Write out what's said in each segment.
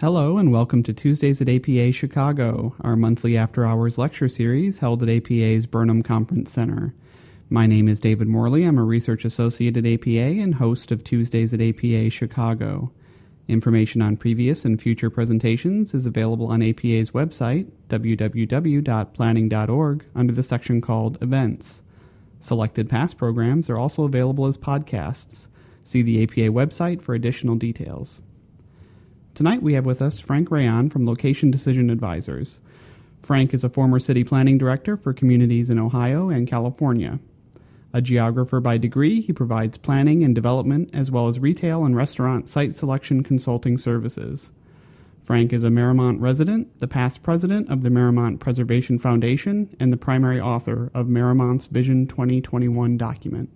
Hello, and welcome to Tuesdays at APA Chicago, our monthly after hours lecture series held at APA's Burnham Conference Center. My name is David Morley. I'm a research associate at APA and host of Tuesdays at APA Chicago. Information on previous and future presentations is available on APA's website, www.planning.org, under the section called Events. Selected past programs are also available as podcasts. See the APA website for additional details. Tonight we have with us Frank Raeon from Location Decision Advisors. Frank is a former city planning director for communities in Ohio and California. A geographer by degree, he provides planning and development as well as retail and restaurant site selection consulting services. Frank is a Mariemont resident, the past president of the Mariemont Preservation Foundation, and the primary author of Mariemont's Vision 2021 document.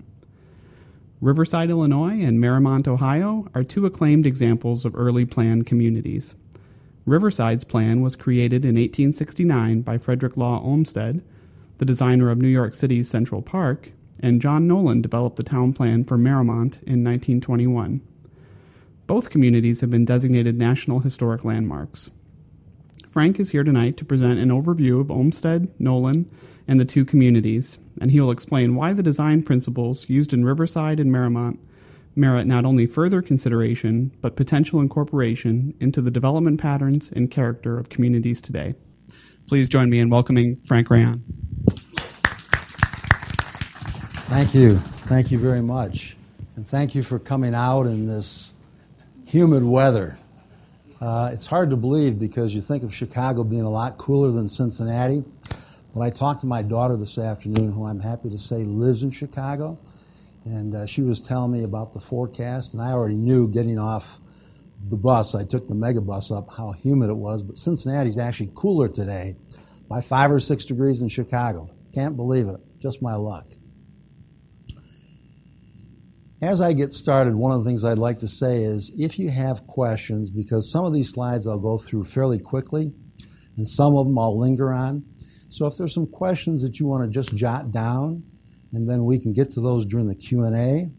Riverside, Illinois, and Mariemont, Ohio are two acclaimed examples of early planned communities. Riverside's plan was created in 1869 by Frederick Law Olmsted, the designer of New York City's Central Park, and John Nolen developed the town plan for Mariemont in 1921. Both communities have been designated National Historic Landmarks. Frank is here tonight to present an overview of Olmsted, Nolen, and the two communities, and he will explain why the design principles used in Riverside and Mariemont merit not only further consideration, but potential incorporation into the development patterns and character of communities today. Please join me in welcoming Frank Raeon. Thank you. Thank you very much. And thank you for coming out in this humid weather. Uh, it's hard to believe because you think of Chicago being a lot cooler than Cincinnati. When I talked to my daughter this afternoon, who I'm happy to say lives in Chicago, and uh, she was telling me about the forecast, and I already knew getting off the bus, I took the mega bus up, how humid it was, but Cincinnati's actually cooler today by five or six degrees in Chicago. Can't believe it. Just my luck. As I get started, one of the things I'd like to say is if you have questions, because some of these slides I'll go through fairly quickly, and some of them I'll linger on, so if there's some questions that you want to just jot down, and then we can get to those during the Q&A,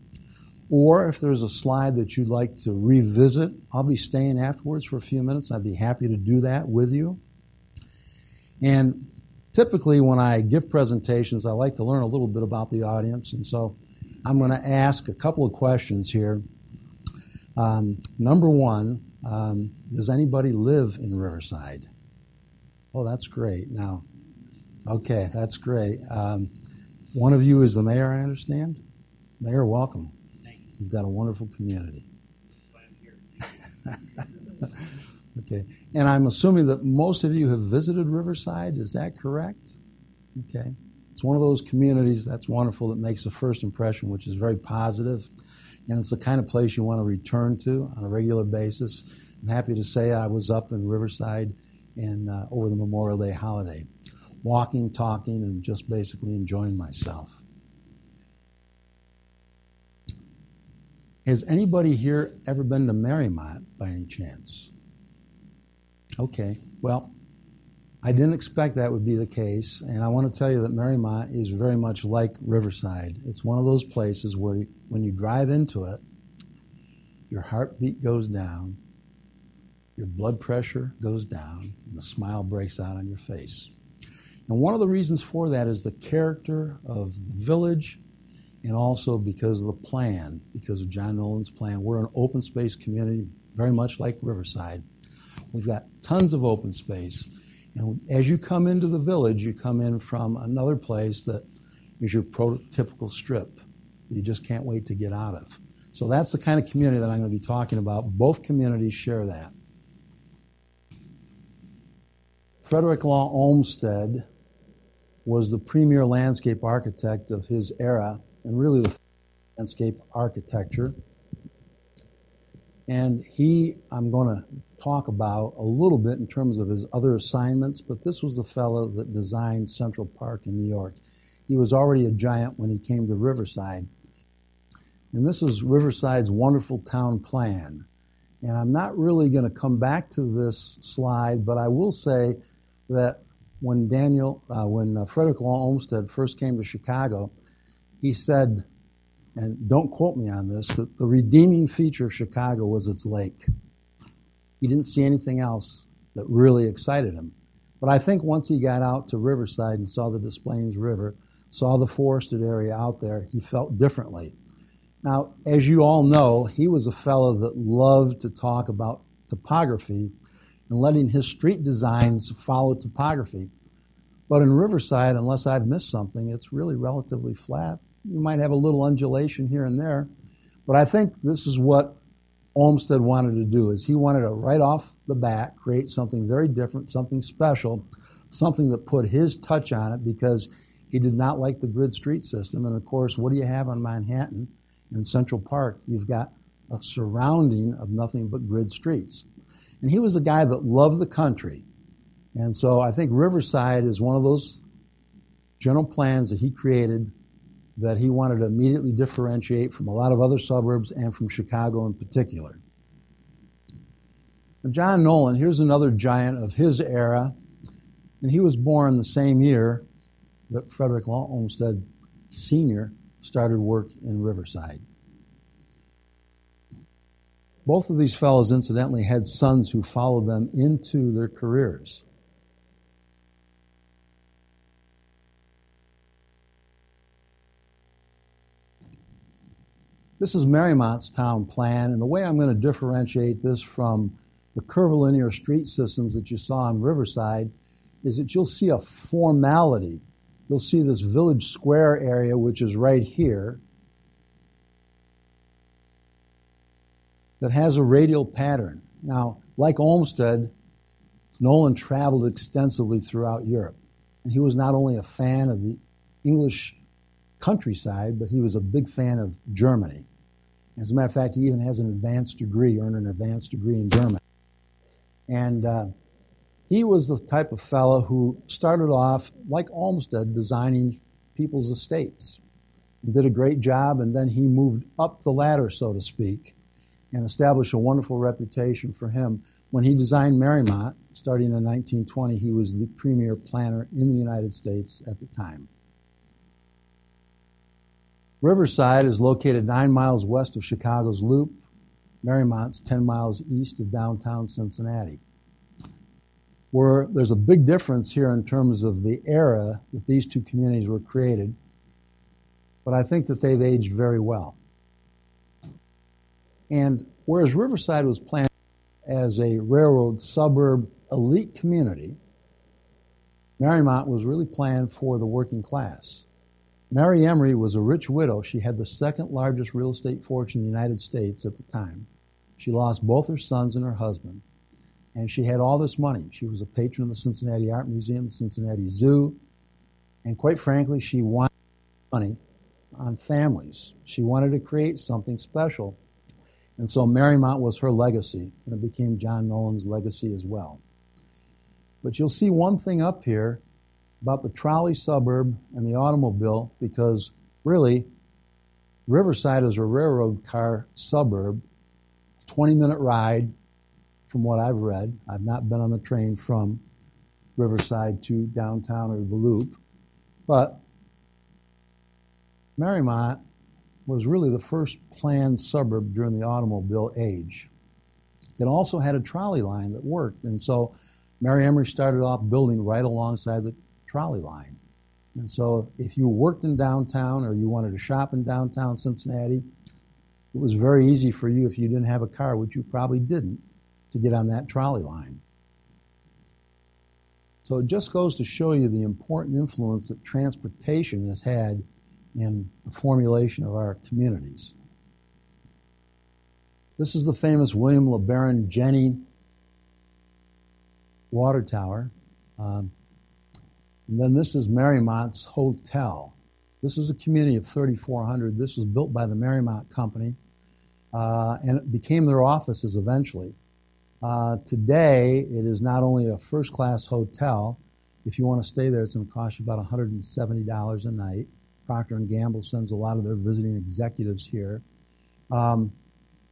or if there's a slide that you'd like to revisit, I'll be staying afterwards for a few minutes. I'd be happy to do that with you. And typically when I give presentations, I like to learn a little bit about the audience, and so I'm going to ask a couple of questions here. Um, number one, um, does anybody live in Riverside? Oh, that's great. Now, Okay, that's great. Um, one of you is the mayor, I understand? Mayor, welcome. Thank you. You've got a wonderful community. okay, and I'm assuming that most of you have visited Riverside, is that correct? Okay. It's one of those communities that's wonderful that makes a first impression, which is very positive, and it's the kind of place you want to return to on a regular basis. I'm happy to say I was up in Riverside and uh, over the Memorial Day holiday walking, talking, and just basically enjoying myself. Has anybody here ever been to Mariemont by any chance? Okay, well, I didn't expect that would be the case, and I want to tell you that Mariemont is very much like Riverside. It's one of those places where when you drive into it, your heartbeat goes down, your blood pressure goes down, and a smile breaks out on your face. And one of the reasons for that is the character of the village and also because of the plan, because of John Nolen's plan. We're an open space community, very much like Riverside. We've got tons of open space. And as you come into the village, you come in from another place that is your prototypical strip. You just can't wait to get out of. So that's the kind of community that I'm going to be talking about. Both communities share that. Frederick Law Olmsted was the premier landscape architect of his era and really the landscape architecture. And he, I'm going to talk about a little bit in terms of his other assignments, but this was the fellow that designed Central Park in New York. He was already a giant when he came to Riverside. And this is Riverside's wonderful town plan. And I'm not really going to come back to this slide, but I will say that when Daniel, uh, when uh, Frederick Law Olmsted first came to Chicago, he said, and don't quote me on this, that the redeeming feature of Chicago was its lake. He didn't see anything else that really excited him. But I think once he got out to Riverside and saw the Des Plaines River, saw the forested area out there, he felt differently. Now, as you all know, he was a fellow that loved to talk about topography and letting his street designs follow topography. But in Riverside, unless I've missed something, it's really relatively flat. You might have a little undulation here and there. But I think this is what Olmsted wanted to do is he wanted to right off the bat create something very different, something special, something that put his touch on it because he did not like the grid street system. And of course, what do you have on Manhattan in Central Park? You've got a surrounding of nothing but grid streets. And he was a guy that loved the country. And so I think Riverside is one of those general plans that he created that he wanted to immediately differentiate from a lot of other suburbs and from Chicago in particular. John Nolen, here's another giant of his era, and he was born the same year that Frederick Law Olmsted Sr. started work in Riverside. Both of these fellows, incidentally, had sons who followed them into their careers. This is Mariemont's town plan, and the way I'm going to differentiate this from the curvilinear street systems that you saw in Riverside is that you'll see a formality. You'll see this village square area, which is right here, that has a radial pattern. Now, like Olmsted, Nolen traveled extensively throughout Europe. And he was not only a fan of the English countryside, but he was a big fan of Germany. As a matter of fact, he even has an advanced degree, earned an advanced degree in German. And uh, he was the type of fellow who started off, like Olmsted, designing people's estates. Did a great job, and then he moved up the ladder, so to speak, and established a wonderful reputation for him. When he designed Mariemont, starting in 1920, he was the premier planner in the United States at the time. Riverside is located nine miles west of Chicago's Loop. Mariemont's 10 miles east of downtown Cincinnati. Where there's a big difference here in terms of the era that these two communities were created, but I think that they've aged very well. And whereas Riverside was planned as a railroad suburb elite community, Mariemont was really planned for the working class. Mary Emery was a rich widow. She had the second largest real estate fortune in the United States at the time. She lost both her sons and her husband. And she had all this money. She was a patron of the Cincinnati Art Museum, Cincinnati Zoo. And quite frankly, she wanted money on families. She wanted to create something special. And so Mariemont was her legacy, and it became John Nolen's legacy as well. But you'll see one thing up here about the trolley suburb and the automobile because really, Riverside is a railroad car suburb, 20 minute ride from what I've read. I've not been on the train from Riverside to downtown or the Loop, but Mariemont was really the first planned suburb during the automobile age. It also had a trolley line that worked, and so Mary Emery started off building right alongside the trolley line. And so if you worked in downtown or you wanted to shop in downtown Cincinnati, it was very easy for you if you didn't have a car, which you probably didn't, to get on that trolley line. So it just goes to show you the important influence that transportation has had in the formulation of our communities. This is the famous William LeBaron Jenney water tower. Um, and then this is Mariemont's Hotel. This is a community of 3,400. This was built by the Mariemont Company, uh, and it became their offices eventually. Uh, today, it is not only a first-class hotel. If you want to stay there, it's going to cost you about $170 a night. Procter & Gamble sends a lot of their visiting executives here. Um,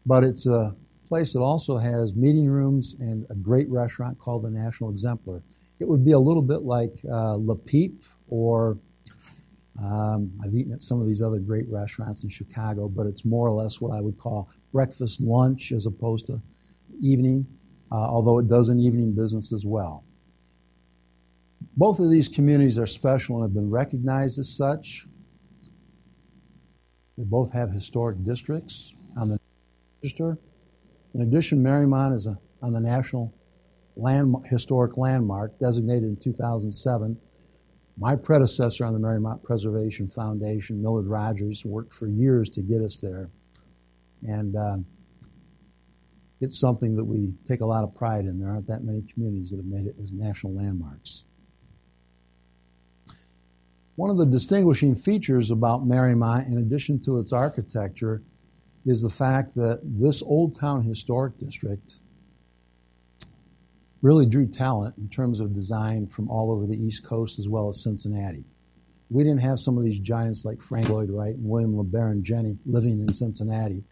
but it's a place that also has meeting rooms and a great restaurant called the National Exemplar it would be a little bit like uh, Le Peep or um, I've eaten at some of these other great restaurants in Chicago, but it's more or less what I would call breakfast, lunch, as opposed to evening. uh, although it does an evening business as well. Both of these communities are special and have been recognized as such. They both have historic districts on the register. In addition, Mariemont is a, on the National Land, Historic Landmark designated in 2007. My predecessor on the Mariemont Preservation Foundation, Millard Rogers, worked for years to get us there. And uh, it's something that we take a lot of pride in. There aren't that many communities that have made it as national landmarks. One of the distinguishing features about Mariemont, in addition to its architecture, is the fact that this Old Town Historic District really drew talent in terms of design from all over the East Coast as well as Cincinnati. We didn't have some of these giants like Frank Lloyd Wright and William LeBaron Jenney living in Cincinnati.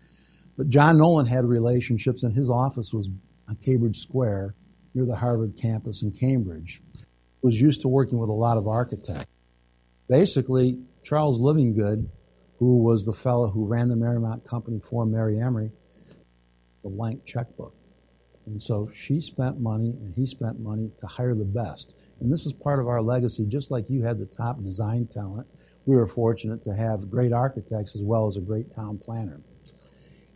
But John Nolen had relationships, and his office was on Cambridge Square near the Harvard campus in Cambridge. He Was used to working with a lot of architects. Basically, Charles Livingood, who was the fellow who ran the Mariemont Company for Mary Emery, the blank checkbook. And so she spent money and he spent money to hire the best. And this is part of our legacy. Just like you had the top design talent, we were fortunate to have great architects as well as a great town planner.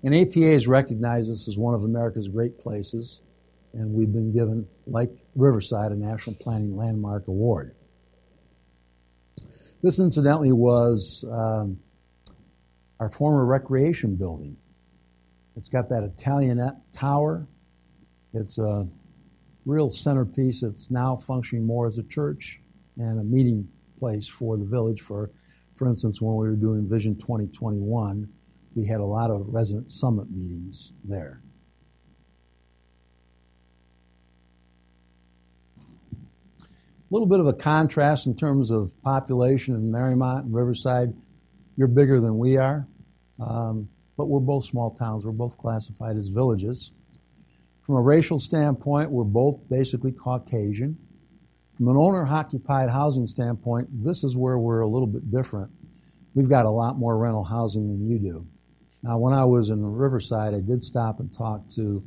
And APA has recognized this as one of America's great places, and we've been given, like Riverside, a National Planning Landmark Award. This, incidentally, was um, our former recreation building. It's got that Italianate tower it's a real centerpiece. It's now functioning more as a church and a meeting place for the village. For, for instance, when we were doing Vision 2021, we had a lot of resident summit meetings there. Little bit of a contrast in terms of population in Mariemont and Riverside. You're bigger than we are, um, but we're both small towns. We're both classified as villages. From a racial standpoint, we're both basically Caucasian. From an owner occupied housing standpoint, this is where we're a little bit different. We've got a lot more rental housing than you do. Now, when I was in Riverside, I did stop and talk to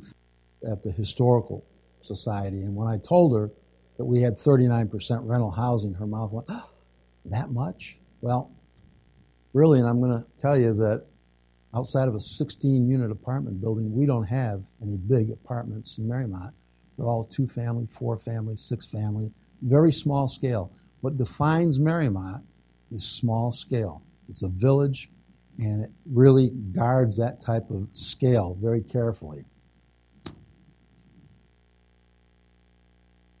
at the Historical Society, and when I told her that we had 39% rental housing, her mouth went, oh, that much? Well, really, and I'm going to tell you that outside of a 16 unit apartment building, we don't have any big apartments in Mariemont. They're all two family, four family, six family, very small scale. What defines Mariemont is small scale. It's a village, and it really guards that type of scale very carefully.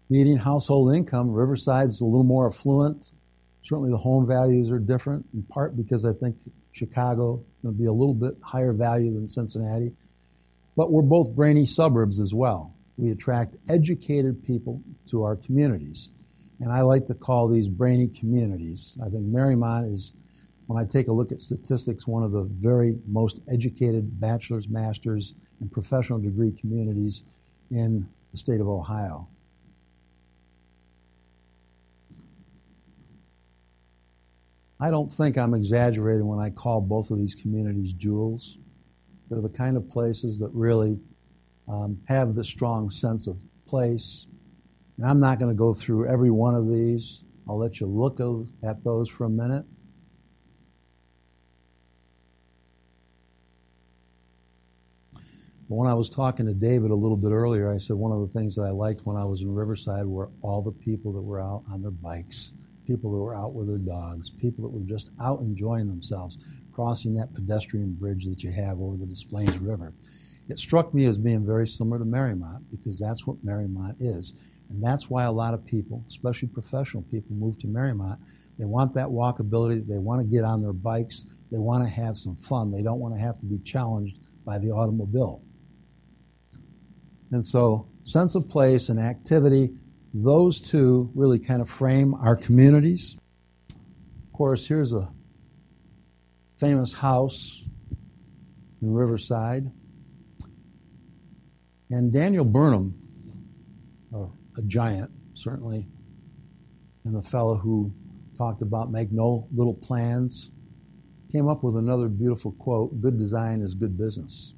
Median household income, Riverside's a little more affluent. Certainly the home values are different, in part because I think Chicago to be a little bit higher value than Cincinnati. But we're both brainy suburbs as well. We attract educated people to our communities. And I like to call these brainy communities. I think Mariemont is, when I take a look at statistics, one of the very most educated bachelor's, master's, and professional degree communities in the state of Ohio. I don't think I'm exaggerating when I call both of these communities jewels. They're the kind of places that really um, have the strong sense of place. And I'm not going to go through every one of these. I'll let you look at those for a minute. But When I was talking to David a little bit earlier, I said one of the things that I liked when I was in Riverside were all the people that were out on their bikes people who were out with their dogs, people that were just out enjoying themselves, crossing that pedestrian bridge that you have over the Des Plaines River. It struck me as being very similar to Mariemont because that's what Mariemont is. And that's why a lot of people, especially professional people, move to Mariemont. They want that walkability. They want to get on their bikes. They want to have some fun. They don't want to have to be challenged by the automobile. And so, sense of place and activity those two really kind of frame our communities. Of course, here's a famous house in Riverside. And Daniel Burnham, a giant, certainly, and the fellow who talked about make no little plans, came up with another beautiful quote good design is good business.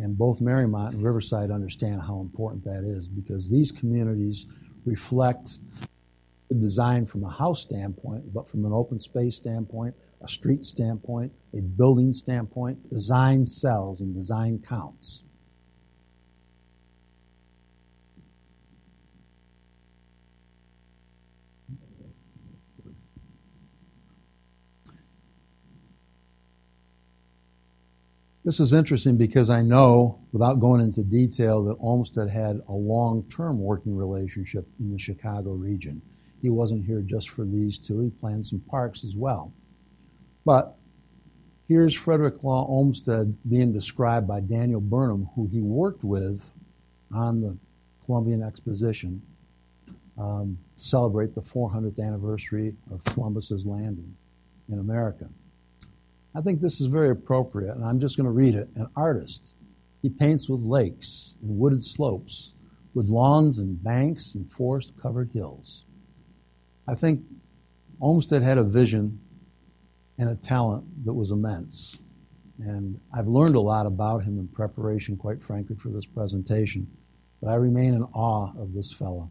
And both Mariemont and Riverside understand how important that is because these communities reflect the design from a house standpoint, but from an open space standpoint, a street standpoint, a building standpoint, design sells and design counts. This is interesting because I know, without going into detail, that Olmsted had a long term working relationship in the Chicago region. He wasn't here just for these two, he planned some parks as well. But here's Frederick Law Olmsted being described by Daniel Burnham, who he worked with on the Columbian Exposition um, to celebrate the 400th anniversary of Columbus's landing in America. I think this is very appropriate, and I'm just going to read it. An artist, he paints with lakes and wooded slopes, with lawns and banks and forest covered hills. I think Olmsted had a vision and a talent that was immense. And I've learned a lot about him in preparation, quite frankly, for this presentation. But I remain in awe of this fellow.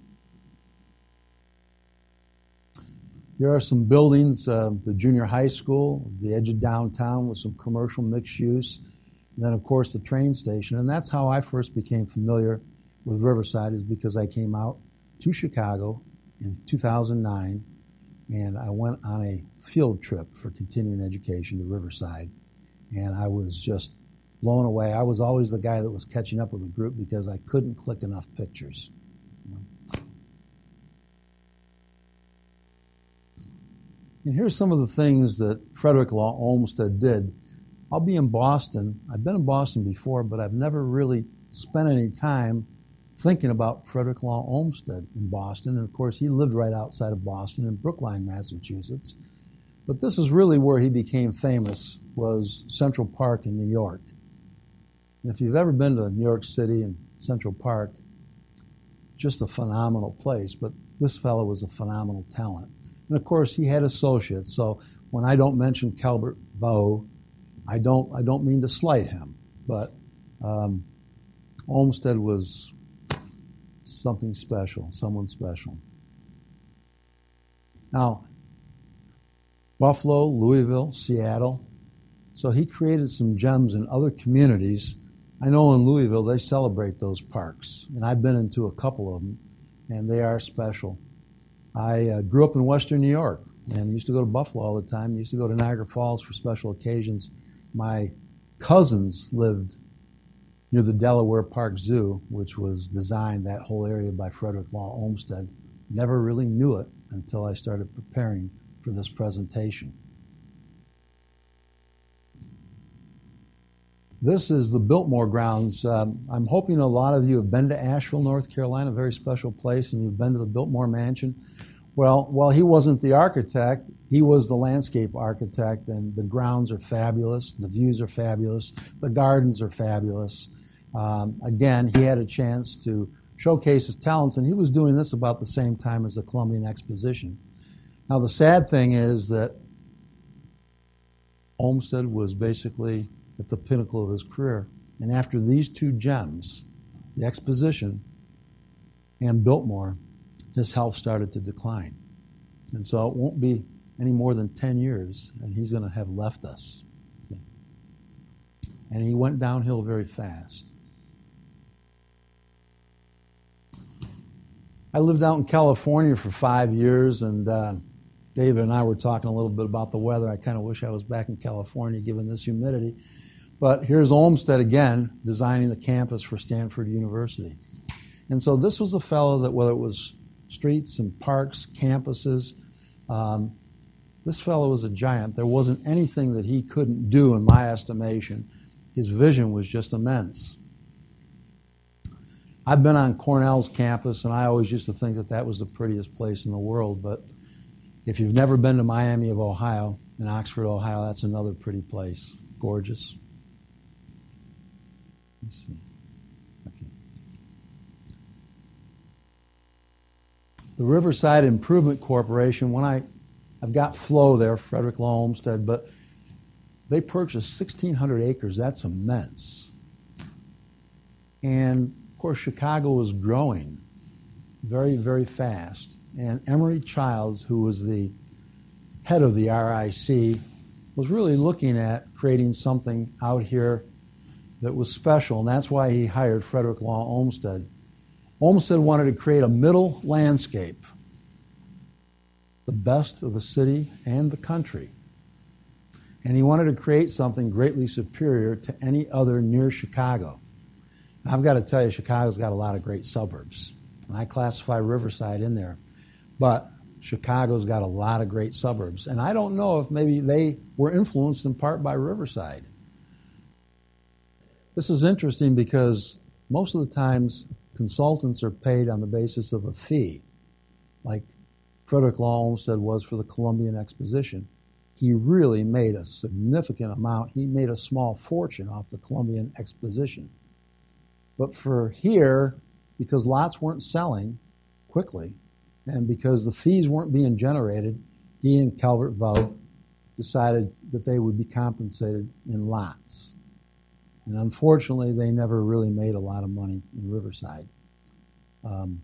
There are some buildings, uh, the junior high school, the edge of downtown with some commercial mixed use, and then, of course, the train station. And that's how I first became familiar with Riverside, is because I came out to Chicago in 2009 and I went on a field trip for continuing education to Riverside. And I was just blown away. I was always the guy that was catching up with the group because I couldn't click enough pictures. And here's some of the things that Frederick Law Olmsted did. I'll be in Boston. I've been in Boston before, but I've never really spent any time thinking about Frederick Law Olmsted in Boston. And of course, he lived right outside of Boston in Brookline, Massachusetts. But this is really where he became famous was Central Park in New York. And if you've ever been to New York City and Central Park, just a phenomenal place. But this fellow was a phenomenal talent. And of course, he had associates. So when I don't mention Calvert Vaux, I don't, I don't mean to slight him, but um, Olmsted was something special, someone special. Now, Buffalo, Louisville, Seattle. So he created some gems in other communities. I know in Louisville they celebrate those parks, and I've been into a couple of them, and they are special. I uh, grew up in Western New York and used to go to Buffalo all the time. Used to go to Niagara Falls for special occasions. My cousins lived near the Delaware Park Zoo, which was designed that whole area by Frederick Law Olmsted. Never really knew it until I started preparing for this presentation. This is the Biltmore grounds. Um, I'm hoping a lot of you have been to Asheville, North Carolina, a very special place, and you've been to the Biltmore Mansion. Well, while he wasn't the architect, he was the landscape architect, and the grounds are fabulous, the views are fabulous, the gardens are fabulous. Um, again, he had a chance to showcase his talents, and he was doing this about the same time as the Columbian Exposition. Now, the sad thing is that Olmsted was basically at the pinnacle of his career. And after these two gems, the exposition and Biltmore, his health started to decline. And so it won't be any more than 10 years, and he's going to have left us. And he went downhill very fast. I lived out in California for five years, and uh, David and I were talking a little bit about the weather. I kind of wish I was back in California given this humidity. But here's Olmsted again designing the campus for Stanford University. And so this was a fellow that, whether it was streets and parks, campuses, um, this fellow was a giant. There wasn't anything that he couldn't do, in my estimation. His vision was just immense. I've been on Cornell's campus, and I always used to think that that was the prettiest place in the world. But if you've never been to Miami of Ohio, in Oxford, Ohio, that's another pretty place. Gorgeous. Let's see. Okay. The Riverside Improvement Corporation, when I, I've got Flow there, Frederick Law Olmsted, but they purchased 1,600 acres. That's immense. And of course, Chicago was growing very, very fast. And Emery Childs, who was the head of the RIC, was really looking at creating something out here that was special, and that's why he hired Frederick Law Olmsted. Olmsted wanted to create a middle landscape, the best of the city and the country. And he wanted to create something greatly superior to any other near Chicago. I've got to tell you, Chicago's got a lot of great suburbs. And I classify Riverside in there. But Chicago's got a lot of great suburbs. And I don't know if maybe they were influenced in part by Riverside. This is interesting because most of the times consultants are paid on the basis of a fee, like Frederick Law Olmsted was for the Columbian Exposition. He really made a significant amount. He made a small fortune off the Columbian Exposition. But for here, because lots weren't selling quickly, and because the fees weren't being generated, he and Calvert Vaux decided that they would be compensated in lots. And unfortunately, they never really made a lot of money in Riverside. Um,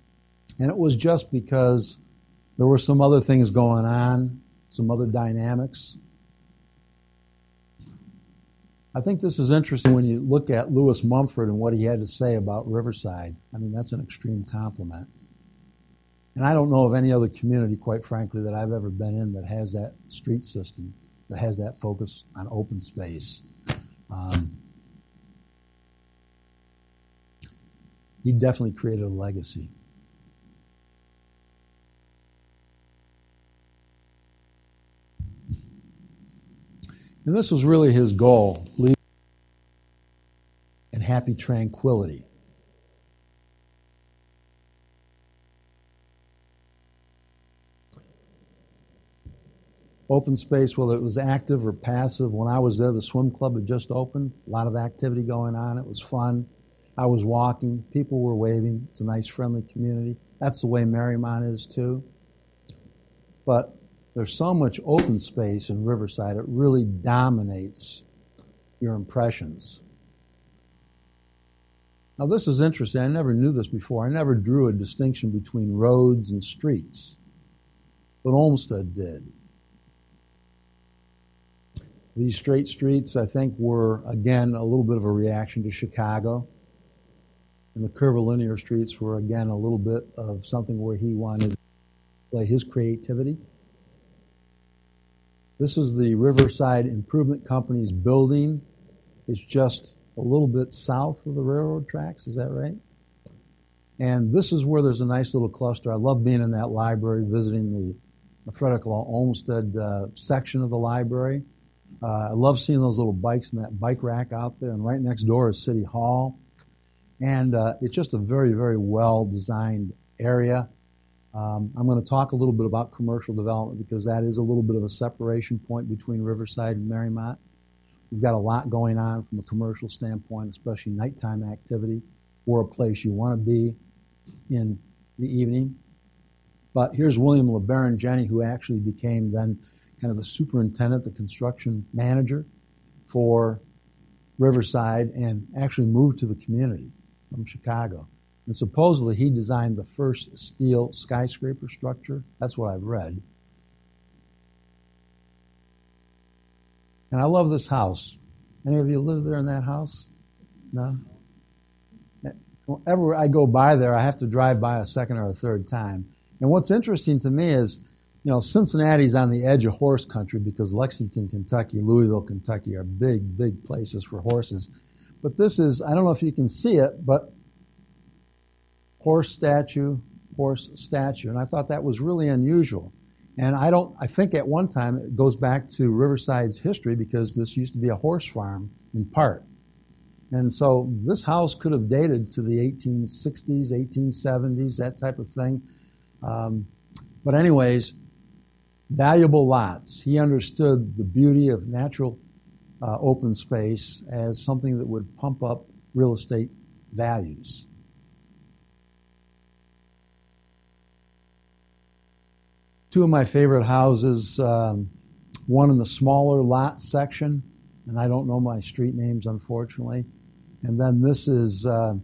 and it was just because there were some other things going on, some other dynamics. I think this is interesting when you look at Lewis Mumford and what he had to say about Riverside. I mean, that's an extreme compliment. And I don't know of any other community, quite frankly, that I've ever been in that has that street system, that has that focus on open space. Um, he definitely created a legacy. And this was really his goal, and happy tranquility. Open space, whether it was active or passive. When I was there, the swim club had just opened, a lot of activity going on. It was fun. I was walking, people were waving. It's a nice, friendly community. That's the way Mariemont is too. But there's so much open space in Riverside, it really dominates your impressions. Now, this is interesting. I never knew this before. I never drew a distinction between roads and streets, but Olmsted did. These straight streets, I think, were, again, a little bit of a reaction to Chicago. And the curvilinear streets were, again, a little bit of something where he wanted to play his creativity. This is the Riverside Improvement Company's building. It's just a little bit south of the railroad tracks, is that right? And this is where there's a nice little cluster. I love being in that library, visiting the, Frederick Law Olmsted uh, section of the library. Uh, I love seeing those little bikes in that bike rack out there, and right next door is City Hall. And uh, it's just a very, very well designed area. Um, I'm going to talk a little bit about commercial development because that is a little bit of a separation point between Riverside and Mariemont. We've got a lot going on from a commercial standpoint, especially nighttime activity or a place you want to be in the evening. But here's William LeBaron Jenney, who actually became then kind of the superintendent, the construction manager for Riverside, and actually moved to the community from Chicago. And supposedly he designed the first steel skyscraper structure. That's what I've read. And I love this house. Any of you live there in that house? No? Whenever I go by there, I have to drive by a second or a third time. And what's interesting to me is you know, Cincinnati's on the edge of horse country because Lexington, Kentucky, Louisville, Kentucky are big, big places for horses. But this is, I don't know if you can see it, but horse statue, horse statue. And I thought that was really unusual. And I don't, I think at one time it goes back to Riverside's history because this used to be a horse farm in part. And so this house could have dated to the 1860s, 1870s, that type of thing. Um, but anyways, valuable lots. He understood the beauty of natural uh, open space as something that would pump up real estate values. Two of my favorite houses, um, one in the smaller lot section, and I don't know my street names, unfortunately. And then this is uh,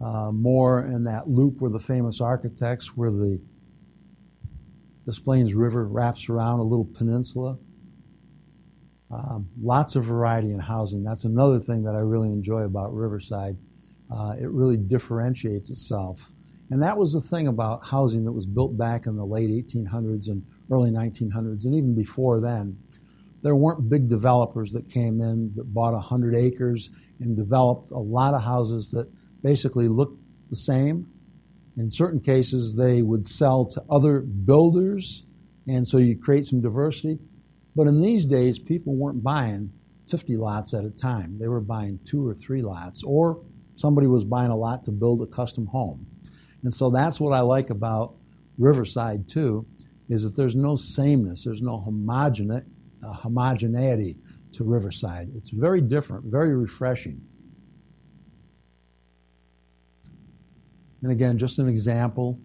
uh, more in that loop where the famous architects, where the Des Plaines River wraps around a little peninsula. Um, lots of variety in housing. That's another thing that I really enjoy about Riverside. Uh, it really differentiates itself. And that was the thing about housing that was built back in the late 1800s and early 1900s, and even before then. There weren't big developers that came in that bought 100 acres and developed a lot of houses that basically looked the same. In certain cases, they would sell to other builders, and so you create some diversity. But in these days, people weren't buying 50 lots at a time. They were buying two or three lots, or somebody was buying a lot to build a custom home. And so that's what I like about Riverside, too, is that there's no sameness, there's no homogeneity, uh, homogeneity to Riverside. It's very different, very refreshing. And again, just an example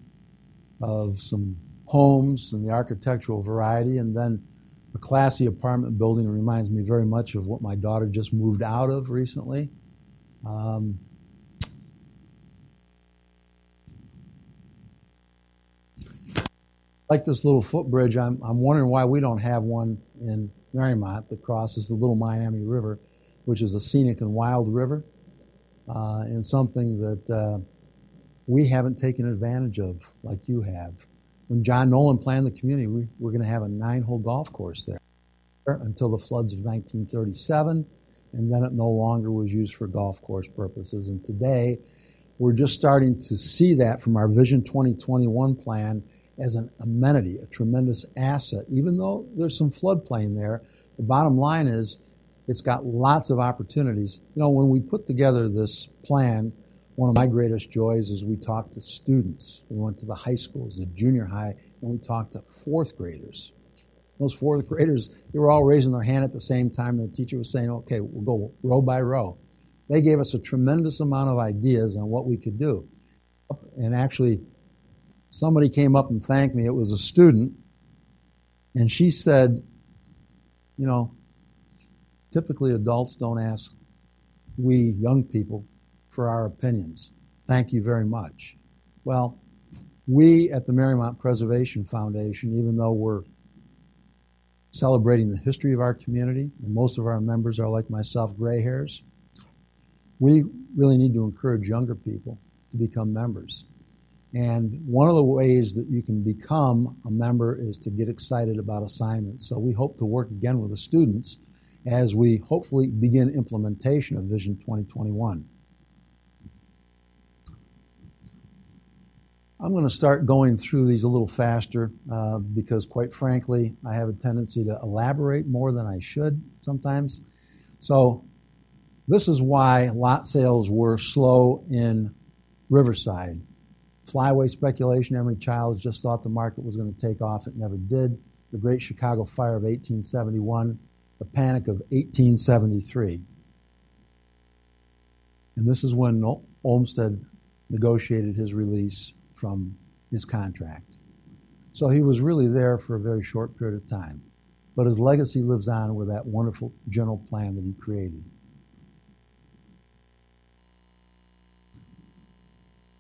of some homes and the architectural variety, and then a classy apartment building reminds me very much of what my daughter just moved out of recently. Um, like this little footbridge, I'm, I'm wondering why we don't have one in Mariemont that crosses the Little Miami River, which is a scenic and wild river, uh, and something that uh, we haven't taken advantage of like you have. When John Nolen planned the community, we were going to have a nine hole golf course there until the floods of 1937, and then it no longer was used for golf course purposes. And today, we're just starting to see that from our Vision 2021 plan as an amenity, a tremendous asset. Even though there's some floodplain there, the bottom line is it's got lots of opportunities. You know, when we put together this plan, one of my greatest joys is we talked to students. We went to the high schools, the junior high, and we talked to fourth graders. Those fourth graders, they were all raising their hand at the same time, and the teacher was saying, okay, we'll go row by row. They gave us a tremendous amount of ideas on what we could do. And actually, somebody came up and thanked me. It was a student, and she said, You know, typically adults don't ask we young people for our opinions. Thank you very much. Well, we at the Mariemont Preservation Foundation, even though we're celebrating the history of our community, and most of our members are like myself, gray hairs, we really need to encourage younger people to become members. And one of the ways that you can become a member is to get excited about assignments. So we hope to work again with the students as we hopefully begin implementation of Vision 2021. I'm going to start going through these a little faster uh, because, quite frankly, I have a tendency to elaborate more than I should sometimes. So, this is why lot sales were slow in Riverside flyway speculation. Emery Childs just thought the market was going to take off. It never did. The Great Chicago Fire of 1871, the Panic of 1873. And this is when Olmsted negotiated his release from his contract. So he was really there for a very short period of time. But his legacy lives on with that wonderful general plan that he created.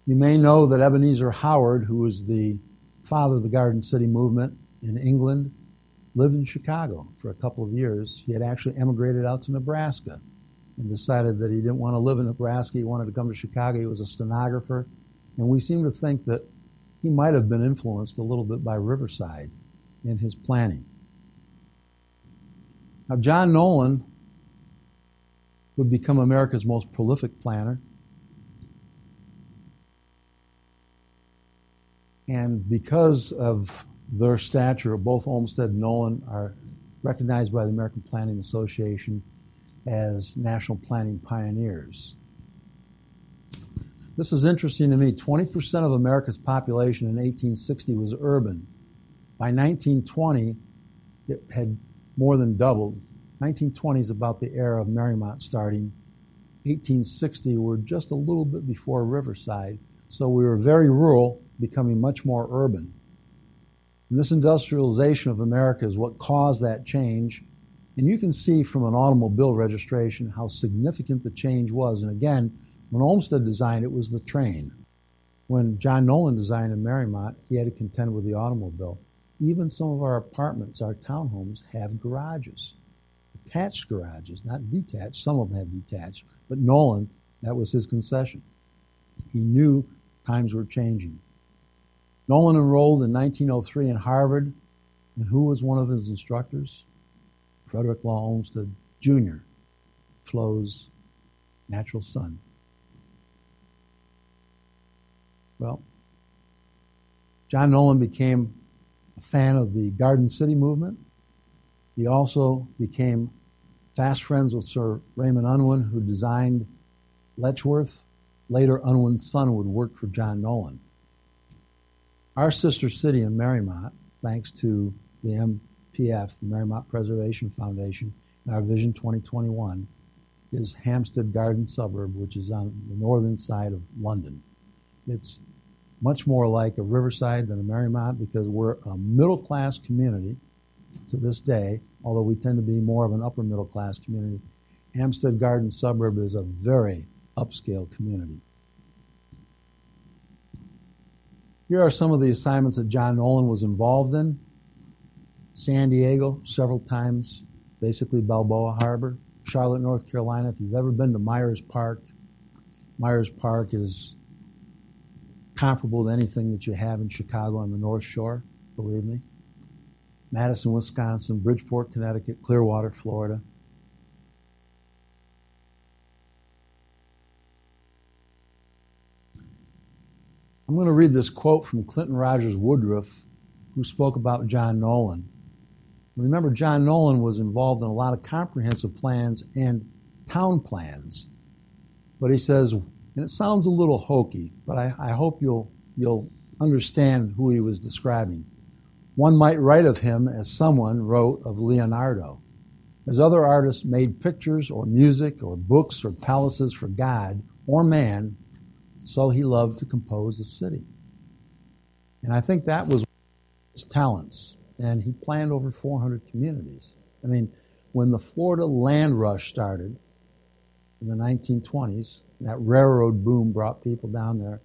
You may know that Ebenezer Howard, who was the father of the Garden City movement in England, lived in Chicago for a couple of years. He had actually emigrated out to Nebraska and decided that he didn't want to live in Nebraska. He wanted to come to Chicago. He was a stenographer. And we seem to think that he might have been influenced a little bit by Riverside in his planning. Now, John Nolen would become America's most prolific planner. And because of their stature, both Olmsted and Nolen are recognized by the American Planning Association as national planning pioneers. This is interesting to me. 20% of America's population in 1860 was urban. By 1920, it had more than doubled. 1920 is about the era of Mariemont starting. 1860, we're just a little bit before Riverside. So we were very rural, becoming much more urban. And this industrialization of America is what caused that change. And you can see from an automobile registration how significant the change was. And again, When Olmsted designed it was the train. When John Nolen designed in Mariemont, he had to contend with the automobile. Even some of our apartments, our townhomes, have garages, attached garages, not detached. Some of them have detached, but Nolen, that was his concession. He knew times were changing. Nolen enrolled in 1903 in Harvard, and who was one of his instructors? Frederick Law Olmsted Jr., Flo's natural son. Well, John Nolen became a fan of the Garden City movement. He also became fast friends with Sir Raymond Unwin, who designed Letchworth. Later, Unwin's son would work for John Nolen. Our sister city in Mariemont, thanks to the MPF, the Mariemont Preservation Foundation, and our Vision 2021, is Hampstead Garden Suburb, which is on the northern side of London. It's much more like a Riverside than a Mariemont because we're a middle class community to this day, although we tend to be more of an upper middle class community. Hampstead Garden Suburb is a very upscale community. Here are some of the assignments that John Nolen was involved in. San Diego, several times, basically Balboa Harbor. Charlotte, North Carolina. If you've ever been to Myers Park, Myers Park is comparable to anything that you have in Chicago on the North Shore, believe me. Madison, Wisconsin, Bridgeport, Connecticut, Clearwater, Florida. I'm going to read this quote from Clinton Rogers Woodruff, who spoke about John Nolen. Remember, John Nolen was involved in a lot of comprehensive plans and town plans. But he says, and it sounds a little hokey, but I, I hope you'll, you'll understand who he was describing. One might write of him as someone wrote of Leonardo. As other artists made pictures or music or books or palaces for God or man, so he loved to compose a city. And I think that was his talents. And he planned over 400 communities. I mean, when the Florida land rush started in the 1920s, that railroad boom brought people down there,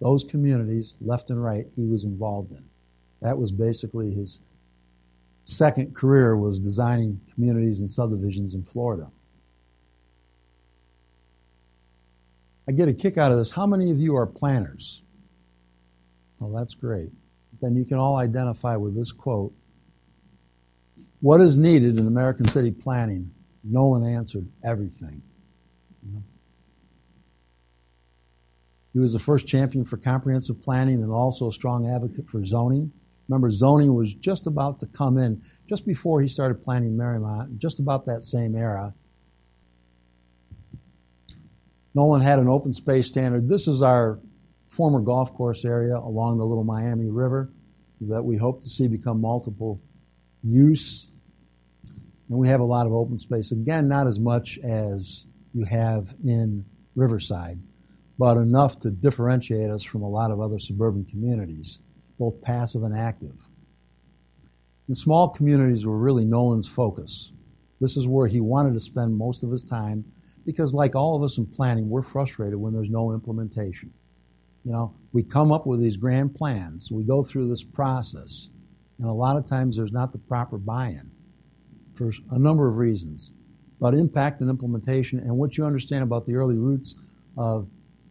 those communities, left and right, he was involved in. That was basically his second career was designing communities and subdivisions in Florida. I get a kick out of this. How many of you are planners? Well, that's great. Then you can all identify with this quote. What is needed in American city planning? Nolen answered everything. He was the first champion for comprehensive planning and also a strong advocate for zoning. Remember, zoning was just about to come in just before he started planning Mariemont, just about that same era. Nolen had an open space standard. This is our former golf course area along the Little Miami River that we hope to see become multiple use. And we have a lot of open space. Again, not as much as you have in Riverside, but enough to differentiate us from a lot of other suburban communities, both passive and active. The small communities were really Nolen's focus. This is where he wanted to spend most of his time because, like all of us in planning, we're frustrated when there's no implementation. You know, we come up with these grand plans, we go through this process, and a lot of times there's not the proper buy in for a number of reasons. But impact and implementation, and what you understand about the early roots of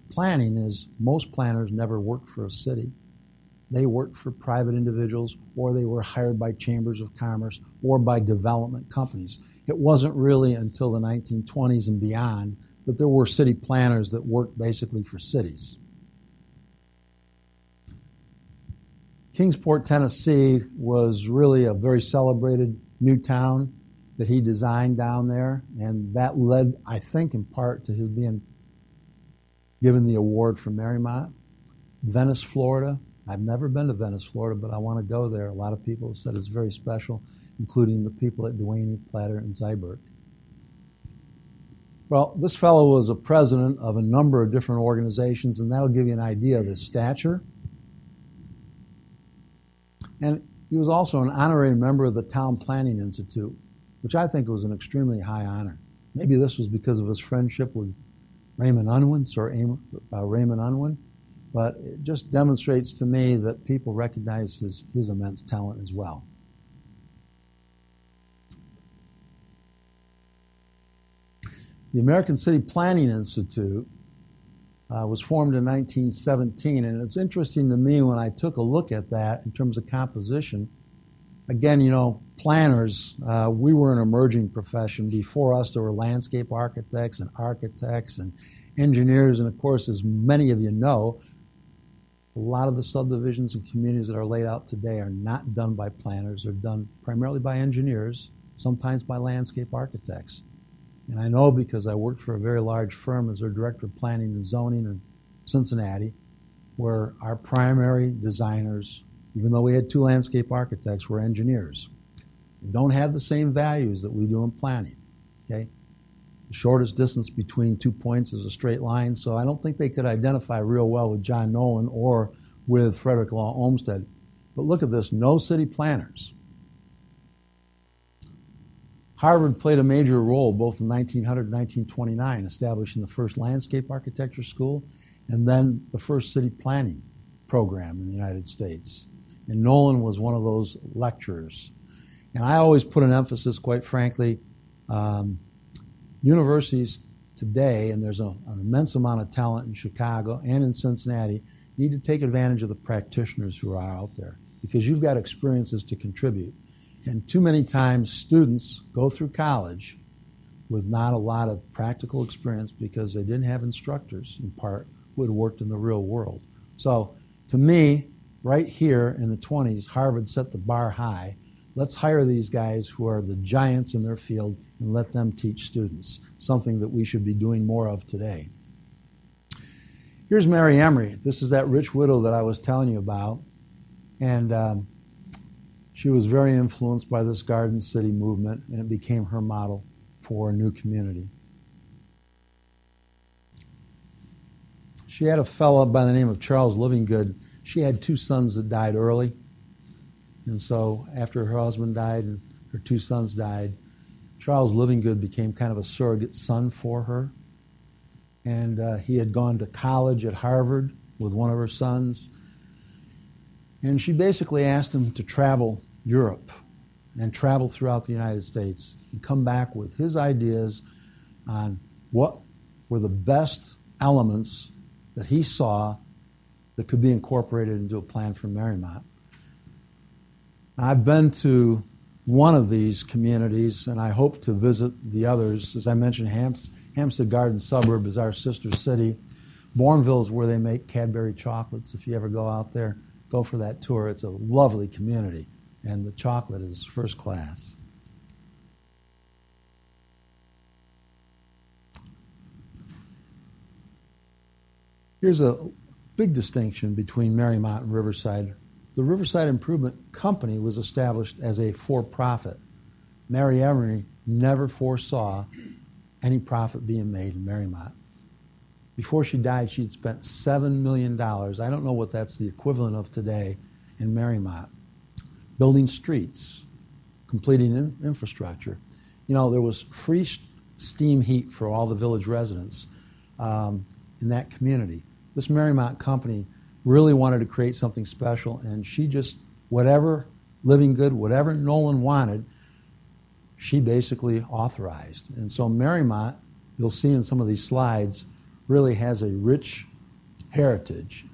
planning is most planners never worked for a city. They worked for private individuals, or they were hired by chambers of commerce, or by development companies. It wasn't really until the 1920s and beyond that there were city planners that worked basically for cities. Kingsport, Tennessee was really a very celebrated new town that he designed down there, and that led, I think, in part to his being given the award for Mariemont. Venice, Florida. I've never been to Venice, Florida, but I want to go there. A lot of people have said it's very special including the people at Duany, Plater, and Zyberk. Well, this fellow was a president of a number of different organizations, and that'll give you an idea of his stature. And he was also an honorary member of the Town Planning Institute, which I think was an extremely high honor. Maybe this was because of his friendship with Raymond Unwin, Sir uh, Raymond Unwin, but it just demonstrates to me that people recognize his, his immense talent as well. The American City Planning Institute uh, was formed in 1917, and it's interesting to me when I took a look at that in terms of composition. Again, you know, planners, uh, we were an emerging profession. Before us, there were landscape architects and architects and engineers, and of course, as many of you know, a lot of the subdivisions and communities that are laid out today are not done by planners. They're done primarily by engineers, sometimes by landscape architects. And I know because I worked for a very large firm as their director of planning and zoning in Cincinnati, where our primary designers, even though we had two landscape architects, we're engineers. They don't have the same values that we do in planning. Okay? The shortest distance between two points is a straight line, so I don't think they could identify real well with John Nolen or with Frederick Law Olmsted. But look at this no city planners. Harvard played a major role both in 1900 and 1929, establishing the first landscape architecture school and then the first city planning program in the United States. And Nolen was one of those lecturers. And I always put an emphasis, quite frankly, um, universities today, and there's a, an immense amount of talent in Chicago and in Cincinnati, need to take advantage of the practitioners who are out there because you've got experiences to contribute. And too many times, students go through college with not a lot of practical experience because they didn't have instructors, in part, who had worked in the real world. So, to me, right here in the 20s, Harvard set the bar high. Let's hire these guys who are the giants in their field and let them teach students, something that we should be doing more of today. Here's Mary Emery. This is that rich widow that I was telling you about. And um, she was very influenced by this Garden City movement, and it became her model for a new community. She had a fellow by the name of Charles Livingood. She had two sons that died early. And so, after her husband died and her two sons died, Charles Livingood became kind of a surrogate son for her. And uh, he had gone to college at Harvard with one of her sons. And she basically asked him to travel Europe and travel throughout the United States and come back with his ideas on what were the best elements that he saw that could be incorporated into a plan for Mariemont. I've been to one of these communities, and I hope to visit the others. As I mentioned, Hampstead Garden Suburb is our sister city. Bournville is where they make Cadbury chocolates. If you ever go out there, go for that tour. It's a lovely community and the chocolate is first class. Here's a big distinction between Mariemont and Riverside. The Riverside Improvement Company was established as a for profit. Mary Emery never foresaw any profit being made in Mariemont. Before she died, she'd spent $7 million. I don't know what that's the equivalent of today in Mariemont building streets, completing in infrastructure. You know, there was free steam heat for all the village residents um, in that community. This Mariemont company really wanted to create something special, and she just, whatever Livingood, whatever Nolen wanted, she basically authorized. And so Mariemont, you'll see in some of these slides, really has a rich heritage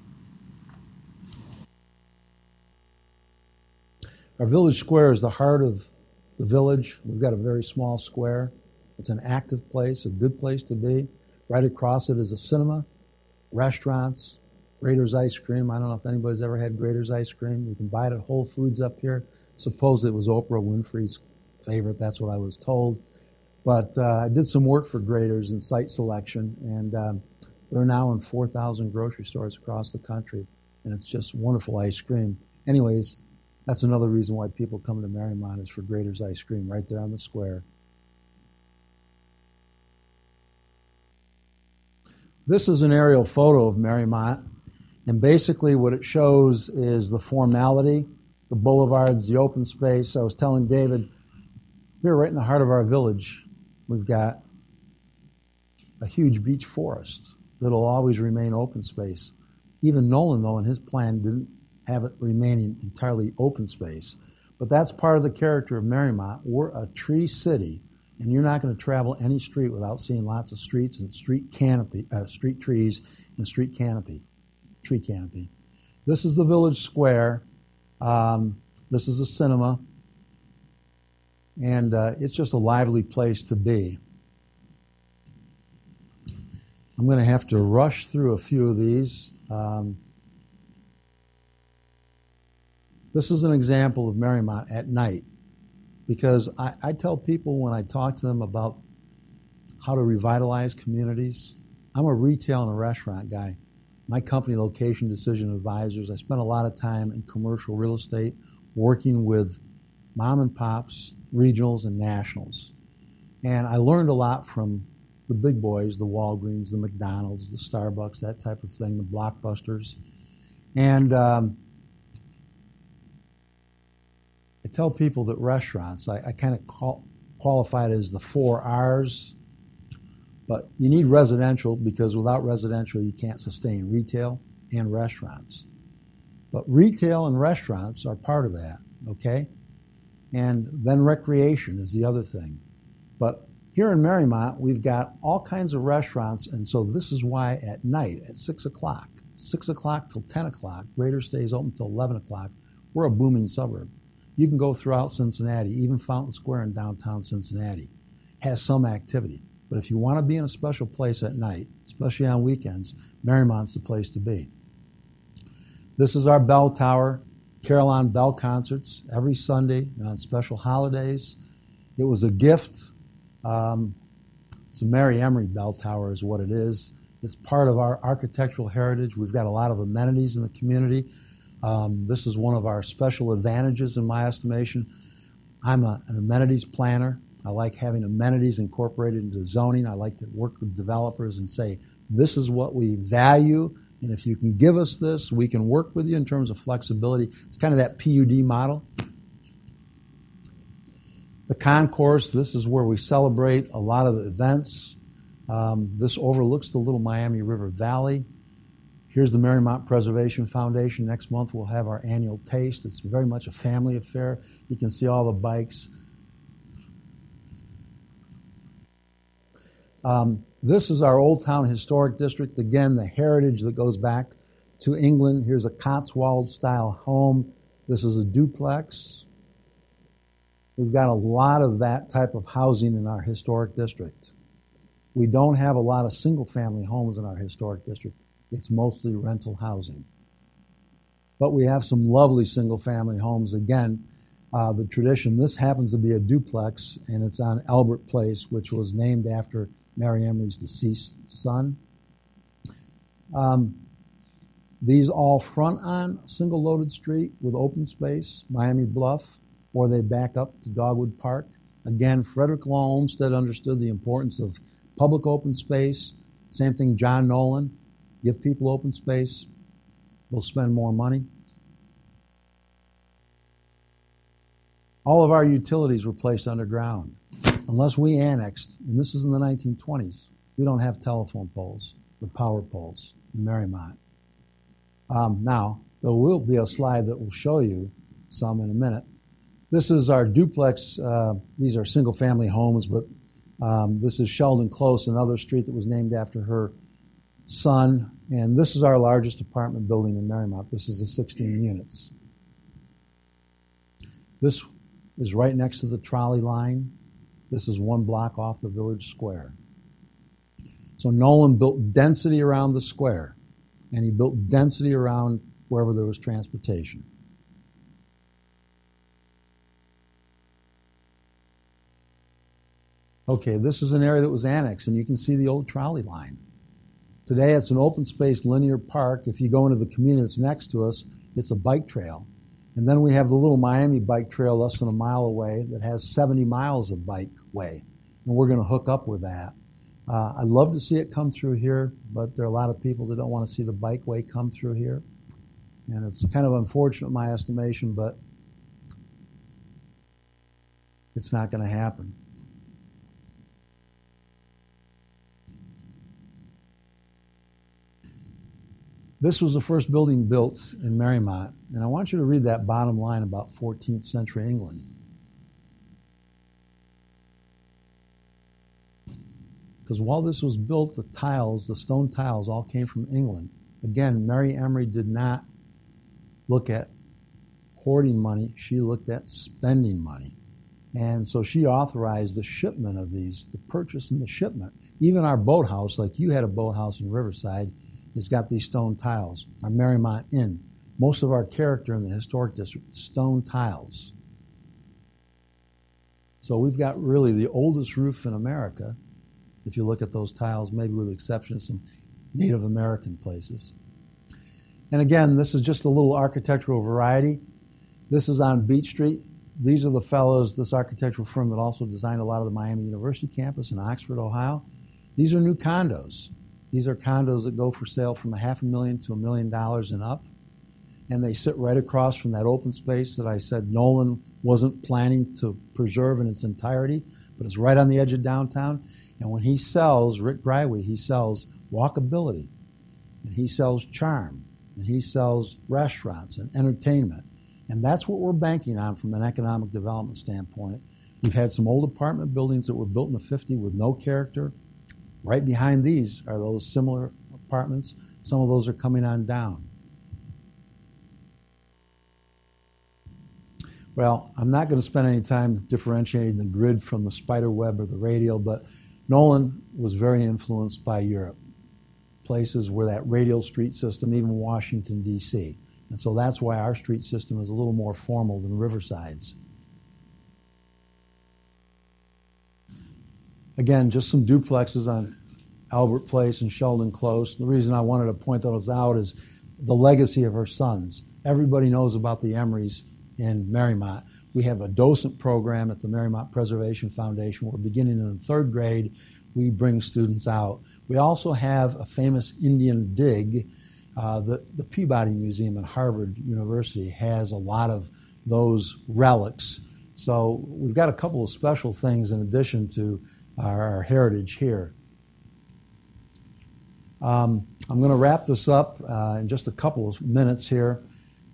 Our village square is the heart of the village. We've got a very small square. It's an active place, a good place to be. Right across it is a cinema, restaurants, Graeter's ice cream. I don't know if anybody's ever had Graeter's ice cream. You can buy it at Whole Foods up here. Suppose it was Oprah Winfrey's favorite. That's what I was told. But uh, I did some work for Graeter's in site selection, and um, they're now in 4,000 grocery stores across the country, and it's just wonderful ice cream. Anyways, that's another reason why people come to Mariemont is for Graeter's ice cream right there on the square. This is an aerial photo of Mariemont, and basically what it shows is the formality, the boulevards, the open space. I was telling David, here right in the heart of our village, we've got a huge beech forest that'll always remain open space. Even Nolen, though, in his plan didn't have it remaining entirely open space. But that's part of the character of Mariemont. We're a tree city, and you're not going to travel any street without seeing lots of streets and street canopy, uh, street trees and street canopy, tree canopy. This is the village square. Um, this is a cinema, and uh, it's just a lively place to be. I'm going to have to rush through a few of these. Um, this is an example of Mariemont at night because I, I, tell people when I talk to them about how to revitalize communities, I'm a retail and a restaurant guy. My company, Location Decision Advisors, I spent a lot of time in commercial real estate working with mom and pops, regionals, and nationals. And I learned a lot from the big boys, the Walgreens, the McDonald's, the Starbucks, that type of thing, the blockbusters. And um, I tell people that restaurants, I, I kind of qualify it as the four R's, but you need residential because without residential, you can't sustain retail and restaurants. But retail and restaurants are part of that, okay? And then recreation is the other thing. But here in Mariemont, we've got all kinds of restaurants, and so this is why at night, at 6 o'clock, 6 o'clock till 10 o'clock, Graeter stays open till 11 o'clock, we're a booming suburb. You can go throughout Cincinnati, even Fountain Square in downtown Cincinnati has some activity. But if you want to be in a special place at night, especially on weekends, Mariemont's the place to be. This is our bell tower, Carillon Bell concerts every Sunday and on special holidays. It was a gift um, it's a Mary Emery bell tower, is what it is. It's part of our architectural heritage. We've got a lot of amenities in the community. Um, this is one of our special advantages, in my estimation. I'm a, an amenities planner. I like having amenities incorporated into zoning. I like to work with developers and say, this is what we value, and if you can give us this, we can work with you in terms of flexibility. It's kind of that PUD model. The concourse, this is where we celebrate a lot of events. Um, this overlooks the Little Miami River Valley. Here's the Mariemont Preservation Foundation. Next month we'll have our annual taste. It's very much a family affair. You can see all the bikes. Um, this is our Old Town Historic District. Again, the heritage that goes back to England. Here's a Cotswold style home. This is a duplex. We've got a lot of that type of housing in our historic district. We don't have a lot of single family homes in our historic district. It's mostly rental housing. But we have some lovely single family homes. Again, uh, the tradition, this happens to be a duplex, and it's on Albert Place, which was named after Mary Emery's deceased son. Um, these all front on single loaded street with open space, Miami Bluff or they back up to Dogwood Park. Again, Frederick Law Olmsted understood the importance of public open space. Same thing, John Nolen. Give people open space, We'll spend more money. All of our utilities were placed underground. Unless we annexed, and this is in the 1920s, we don't have telephone poles or power poles in Mariemont. Um, now, there will be a slide that will show you some in a minute. This is our duplex. Uh, these are single family homes, but um, this is Sheldon Close, another street that was named after her son. And this is our largest apartment building in Mariemont. This is the 16 units. This is right next to the trolley line. This is one block off the village square. So Nolen built density around the square, and he built density around wherever there was transportation. Okay, this is an area that was annexed, and you can see the old trolley line. Today, it's an open space linear park. If you go into the community that's next to us, it's a bike trail. And then we have the little Miami bike trail less than a mile away that has 70 miles of bike way. And we're going to hook up with that. Uh, I'd love to see it come through here, but there are a lot of people that don't want to see the bike way come through here. And it's kind of unfortunate, my estimation, but it's not going to happen. This was the first building built in Mariemont, and I want you to read that bottom line about 14th century England. Because while this was built, the tiles, the stone tiles, all came from England. Again, Mary Emery did not look at hoarding money, she looked at spending money. And so she authorized the shipment of these, the purchase and the shipment. Even our boathouse, like you had a boathouse in Riverside, has got these stone tiles. Our Mariemont Inn, most of our character in the historic district, stone tiles. So we've got really the oldest roof in America, if you look at those tiles, maybe with the exception of some Native American places. And again, this is just a little architectural variety. This is on Beach Street. These are the fellows, this architectural firm that also designed a lot of the Miami University campus in Oxford, Ohio. These are new condos. These are condos that go for sale from a half a million to a million dollars and up. And they sit right across from that open space that I said Nolen wasn't planning to preserve in its entirety, but it's right on the edge of downtown. And when he sells, Rick Greiwe, he sells walkability, and he sells charm, and he sells restaurants and entertainment. And that's what we're banking on from an economic development standpoint. We've had some old apartment buildings that were built in the 50s with no character. Right behind these are those similar apartments. Some of those are coming on down. Well, I'm not going to spend any time differentiating the grid from the spider web or the radial, but Nolen was very influenced by Europe, places where that radial street system, even Washington, D.C. And so that's why our street system is a little more formal than Riverside's. Again, just some duplexes on Albert Place and Sheldon Close. The reason I wanted to point those out is the legacy of her sons. Everybody knows about the Emerys in Mariemont. We have a docent program at the Mariemont Preservation Foundation. We're beginning in the third grade. We bring students out. We also have a famous Indian dig. Uh, the, the Peabody Museum at Harvard University has a lot of those relics. So we've got a couple of special things in addition to our, heritage here. Um, I'm going to wrap this up uh, in just a couple of minutes here.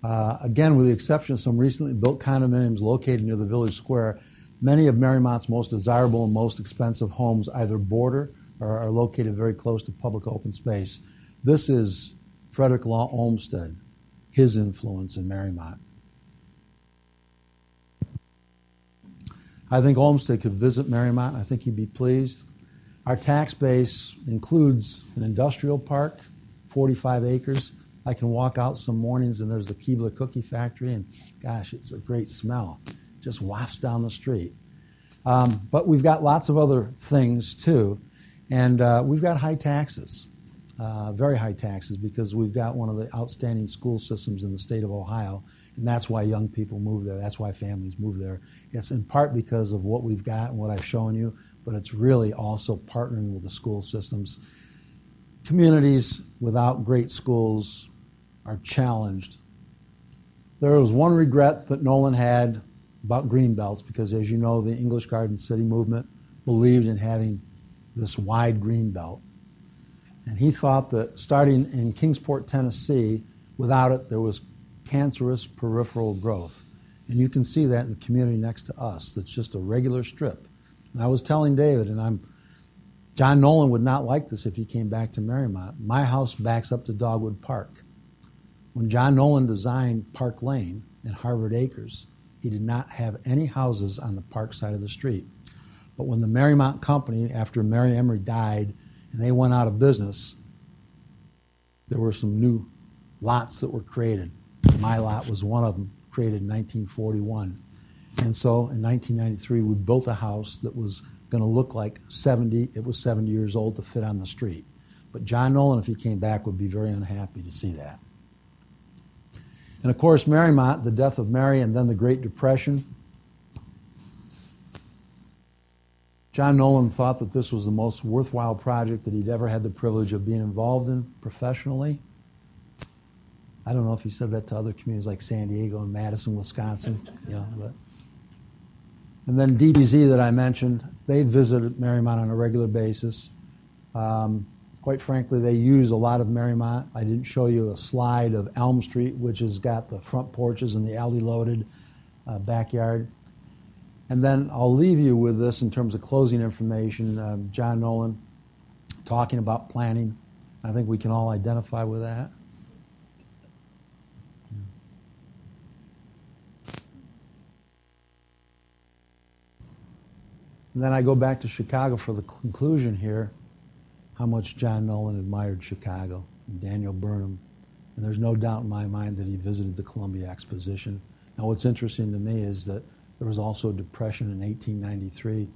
Uh, again, with the exception of some recently built condominiums located near the village square, many of Mariemont's most desirable and most expensive homes either border or are located very close to public open space. This is Frederick Law Olmsted, his influence in Mariemont. I think Olmsted could visit Mariemont. I think he'd be pleased. Our tax base includes an industrial park, 45 acres, I can walk out some mornings and there's the Keebler Cookie Factory, and gosh, it's a great smell. Just wafts down the street. Um, but we've got lots of other things too, and uh, we've got high taxes, uh, very high taxes, because we've got one of the outstanding school systems in the state of Ohio, and that's why young people move there. That's why families move there. It's in part because of what we've got and what I've shown you, but it's really also partnering with the school systems. Communities without great schools are challenged. There was one regret that Nolen had about green belts because, as you know, the English Garden City movement believed in having this wide green belt. And he thought that starting in Kingsport, Tennessee, without it, there was cancerous peripheral growth. And you can see that in the community next to us. That's just a regular strip. And I was telling David, and I'm John Nolen would not like this if he came back to Mariemont. My house backs up to Dogwood Park. When John Nolen designed Park Lane and Harvard Acres, he did not have any houses on the park side of the street. But when the Mariemont Company, after Mary Emery died and they went out of business, there were some new lots that were created. My lot was one of them, created in 1941. And so in 1993, we built a house that was going to look like 70, it was 70 years old to fit on the street. But John Nolen, if he came back, would be very unhappy to see that. And of course, Mariemont, the death of Mary, and then the Great Depression. John Nolen thought that this was the most worthwhile project that he'd ever had the privilege of being involved in professionally. I don't know if he said that to other communities like San Diego and Madison, Wisconsin. you know, but. And then DPZ that I mentioned, they visit Mariemont on a regular basis. Um, quite frankly, they use a lot of Mariemont. I didn't show you a slide of Elm Street, which has got the front porches and the alley loaded uh, backyard. And then I'll leave you with this in terms of closing information. Um, John Nolen talking about planning. I think we can all identify with that. And then I go back to Chicago for the conclusion here how much John Nolen admired Chicago and Daniel Burnham. And there's no doubt in my mind that he visited the Columbia Exposition. Now, what's interesting to me is that there was also a depression in 1893,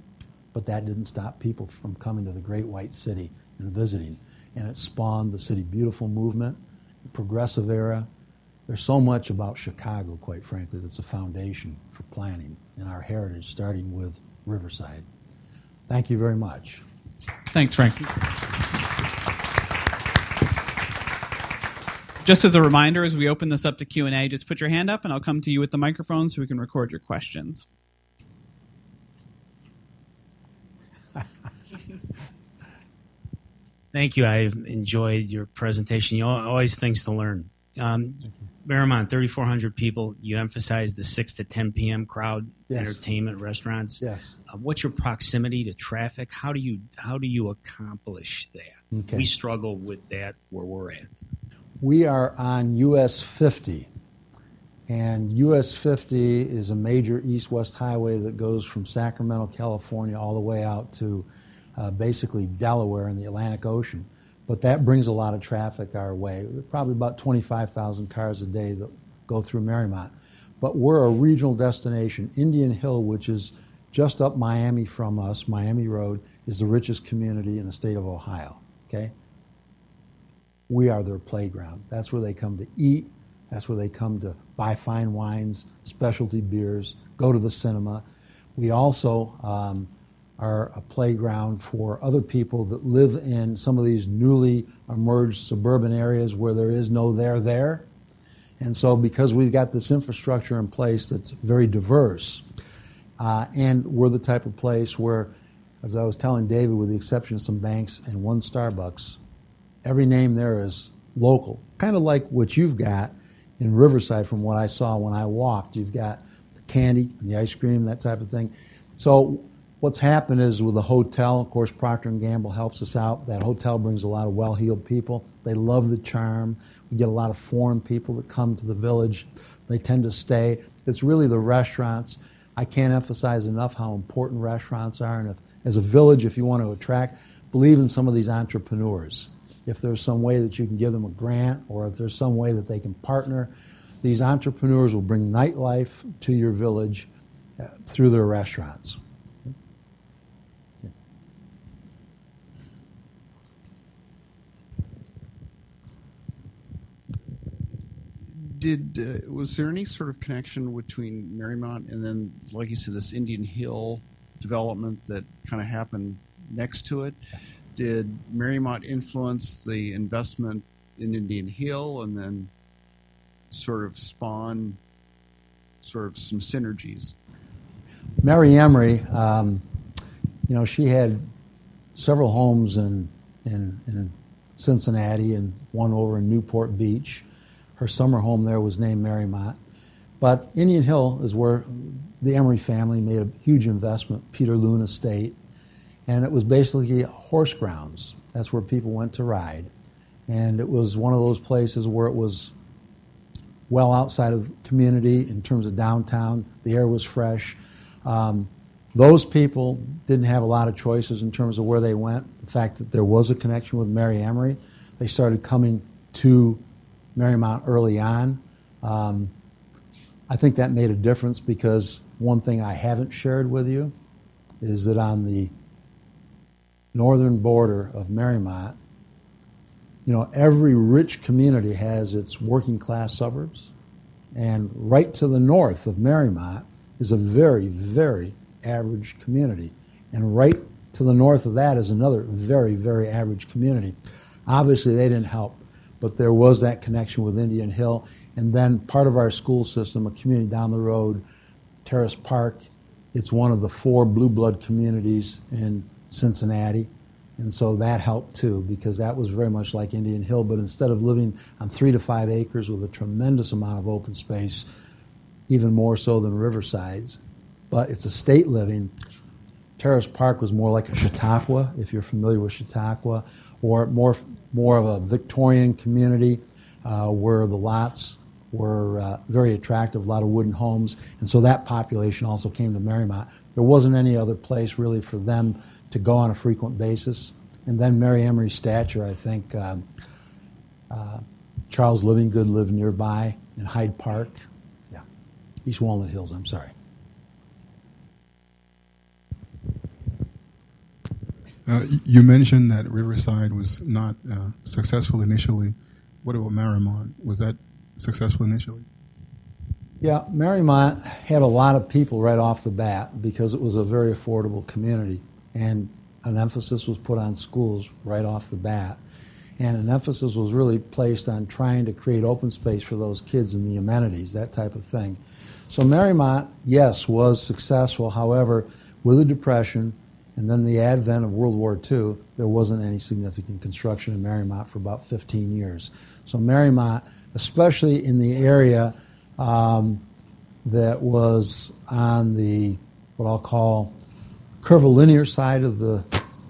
but that didn't stop people from coming to the Great White City and visiting. And it spawned the City Beautiful movement, the Progressive era. There's so much about Chicago, quite frankly, that's a foundation for planning and our heritage, starting with Riverside. Thank you very much. Thanks, Frank. Just as a reminder, as we open this up to Q and A, just put your hand up, and I'll come to you with the microphone so we can record your questions. Thank you. I enjoyed your presentation. You always things to learn. Um, Mariemont, 3,400 people. You emphasize the 6 to 10 p.m. crowd, Yes. entertainment, restaurants. Yes. Uh, what's your proximity to traffic? How do you how do you accomplish that? Okay. We struggle with that where we're at. We are on US 50, and US 50 is a major east west highway that goes from Sacramento, California, all the way out to uh, basically Delaware in the Atlantic Ocean. But that brings a lot of traffic our way. Probably about 25,000 cars a day that go through Mariemont. But we're a regional destination. Indian Hill, which is just up Miami from us, Miami Road, is the richest community in the state of Ohio. Okay? we are their playground. That's where they come to eat. That's where they come to buy fine wines, specialty beers, go to the cinema. We also um, are a playground for other people that live in some of these newly emerged suburban areas where there is no there there. And so, because we've got this infrastructure in place that's very diverse, uh, and we're the type of place where, as I was telling David, with the exception of some banks and one Starbucks, every name there is local. Kind of like what you've got in Riverside from what I saw when I walked. You've got the candy and the ice cream, that type of thing. So what's happened is with the hotel, of course Procter & Gamble helps us out. That hotel brings a lot of well-heeled people. They love the charm. We get a lot of foreign people that come to the village. They tend to stay. It's really the restaurants. I can't emphasize enough how important restaurants are. And if, as a village, if you want to attract, believe in some of these entrepreneurs if there's some way that you can give them a grant or if there's some way that they can partner, these entrepreneurs will bring nightlife to your village uh, through their restaurants. Did uh, was there any sort of connection between Mariemont and then, like you said, this Indian Hill development that kind of happened next to it? did Mariemont influence the investment in Indian Hill and then sort of spawn sort of some synergies? Mary Emery, um, you know, she had several homes in, in, in Cincinnati and one over in Newport Beach. Her summer home there was named Mariemont. But Indian Hill is where the Emery family made a huge investment, Peterloon Estate, and it was basically horse grounds. That's where people went to ride. And it was one of those places where it was well outside of the community in terms of downtown. The air was fresh. Um, those people didn't have a lot of choices in terms of where they went. The fact that there was a connection with Mary Emery, they started coming to Mariemont early on. Um, I think that made a difference because one thing I haven't shared with you is that on the northern border of Mariemont, you know, every rich community has its working class suburbs. And right to the north of Mariemont is a very, very average community. And right to the north of that is another very, very average community. Obviously, they didn't help, but there was that connection with Indian Hill. And then part of our school system, a community down the road, Terrace Park, it's one of the four blue blood communities in Cincinnati. And so that helped too, because that was very much like Indian Hill, but instead of living on three to five acres with a tremendous amount of open space, even more so than Riverside's, but it's estate living. Terrace Park was more like a Chautauqua, if you're familiar with Chautauqua, or more more of a Victorian community uh, where the lots were uh, very attractive, a lot of wooden homes, and so that population also came to Mariemont. There wasn't any other place really for them to go on a frequent basis. And then Mary Emery Stature, I think um, uh, Charles Livingood lived nearby in Hyde Park. Yeah, East Walnut Hills, I'm sorry. Uh, you mentioned that Riverside was not uh, successful initially. What about Mariemont? Was that successful initially? Yeah, Mariemont had a lot of people right off the bat because it was a very affordable community, and an emphasis was put on schools right off the bat. And an emphasis was really placed on trying to create open space for those kids and the amenities, that type of thing. So Mariemont, yes, was successful. However, with the Depression and then the advent of World War II, there wasn't any significant construction in Mariemont for about 15 years. So Mariemont, especially in the area um, that was on the what I'll call curvilinear side of the,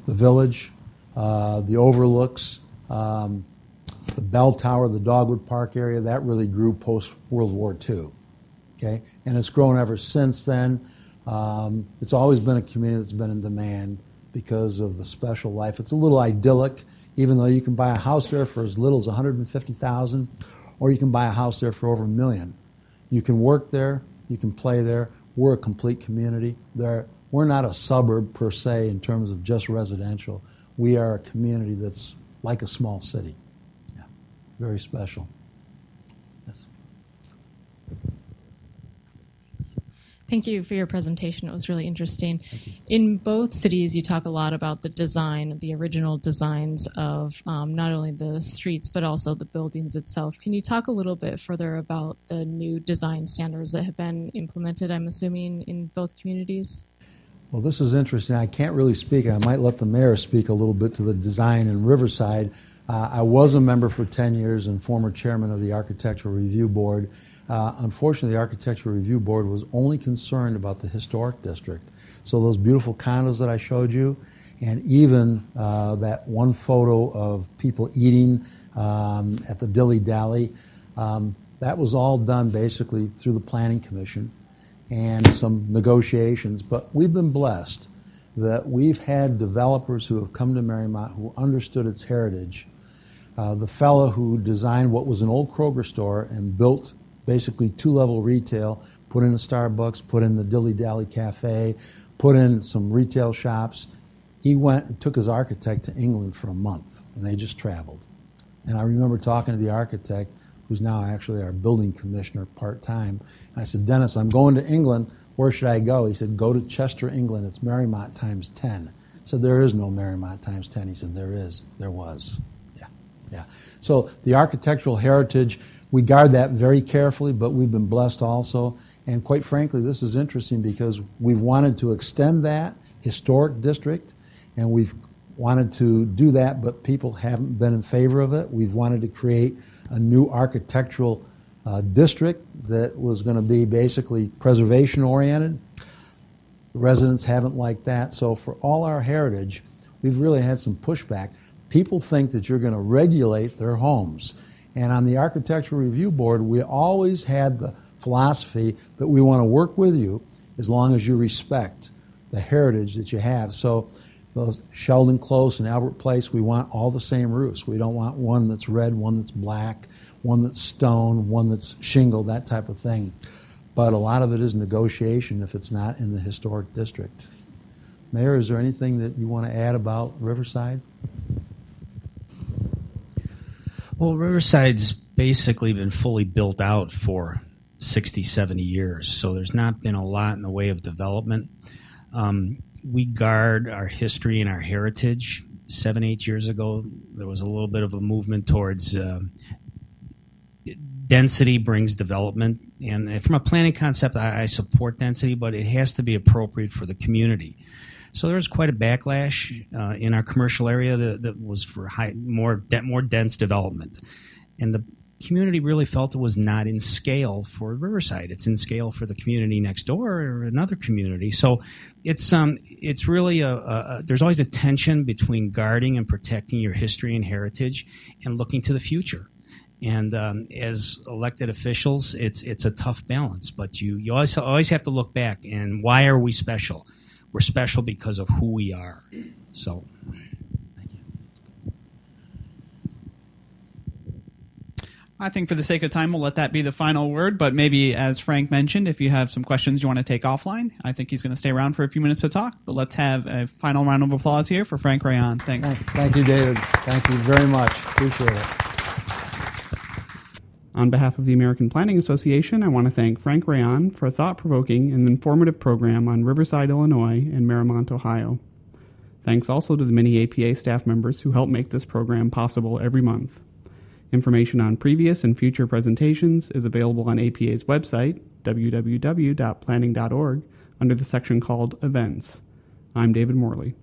the village, uh, the overlooks, um, the bell tower, the Dogwood Park area, that really grew post World War II. Okay, and it's grown ever since then. Um, it's always been a community that's been in demand because of the special life. It's a little idyllic, even though you can buy a house there for as little as 150,000, or you can buy a house there for over a million. You can work there, you can play there. We're a complete community. There, we're not a suburb per se in terms of just residential. We are a community that's like a small city. Yeah, very special. Yes. Thank you for your presentation. It was really interesting. In both cities, you talk a lot about the design, the original designs of um, not only the streets but also the buildings itself. Can you talk a little bit further about the new design standards that have been implemented? I'm assuming in both communities. Well, this is interesting. I can't really speak. I might let the mayor speak a little bit to the design in Riverside. Uh, I was a member for 10 years and former chairman of the Architectural Review Board. Uh, unfortunately, the Architectural Review Board was only concerned about the historic district. So those beautiful condos that I showed you, and even uh, that one photo of people eating um, at the Dilly Dally, um, that was all done basically through the Planning Commission and some negotiations. But we've been blessed that we've had developers who have come to Mariemont who understood its heritage. Uh, the fellow who designed what was an old Kroger store and built basically two level retail, put in a Starbucks, put in the Dilly Dally Cafe, put in some retail shops. He went and took his architect to England for a month, and they just traveled. And I remember talking to the architect, who's now actually our building commissioner part time. And I said, Dennis, I'm going to England. Where should I go? He said, Go to Chester, England. It's Mariemont times 10. I said, There is no Mariemont times 10. He said, There is. There was. Yeah. Yeah. So the architectural heritage we guard that very carefully, but we've been blessed also. And quite frankly, this is interesting because we've wanted to extend that historic district, and we've wanted to do that, but people haven't been in favor of it. We've wanted to create a new architectural uh, district that was going to be basically preservation oriented. Residents haven't liked that. So, for all our heritage, we've really had some pushback. People think that you're going to regulate their homes. And on the Architectural Review Board, we always had the philosophy that we want to work with you as long as you respect the heritage that you have. So, those Sheldon Close and Albert Place, we want all the same roofs. We don't want one that's red, one that's black, one that's stone, one that's shingle, that type of thing. But a lot of it is negotiation if it's not in the historic district. Mayor, is there anything that you want to add about Riverside? Well, Riverside's basically been fully built out for 60, 70 years, so there's not been a lot in the way of development. Um, we guard our history and our heritage. Seven, eight years ago, there was a little bit of a movement towards uh, density brings development. And from a planning concept, I, I support density, but it has to be appropriate for the community. So there was quite a backlash uh, in our commercial area that, that was for high, more de- more dense development, and the community really felt it was not in scale for Riverside. It's in scale for the community next door or another community. So it's um it's really a, a, there's always a tension between guarding and protecting your history and heritage and looking to the future. And um, as elected officials, it's it's a tough balance. But you you always always have to look back and why are we special? We're special because of who we are. So. Thank you. I think for the sake of time, we'll let that be the final word. But maybe, as Frank mentioned, if you have some questions you want to take offline, I think he's going to stay around for a few minutes to talk. But let's have a final round of applause here for Frank Raeon. Thanks. Thank, thank you, David. Thank you very much. Appreciate it. On behalf of the American Planning Association, I want to thank Frank Raeon for a thought provoking and informative program on Riverside, Illinois and Mariemont, Ohio. Thanks also to the many APA staff members who help make this program possible every month. Information on previous and future presentations is available on APA's website, www.planning.org, under the section called Events. I'm David Morley.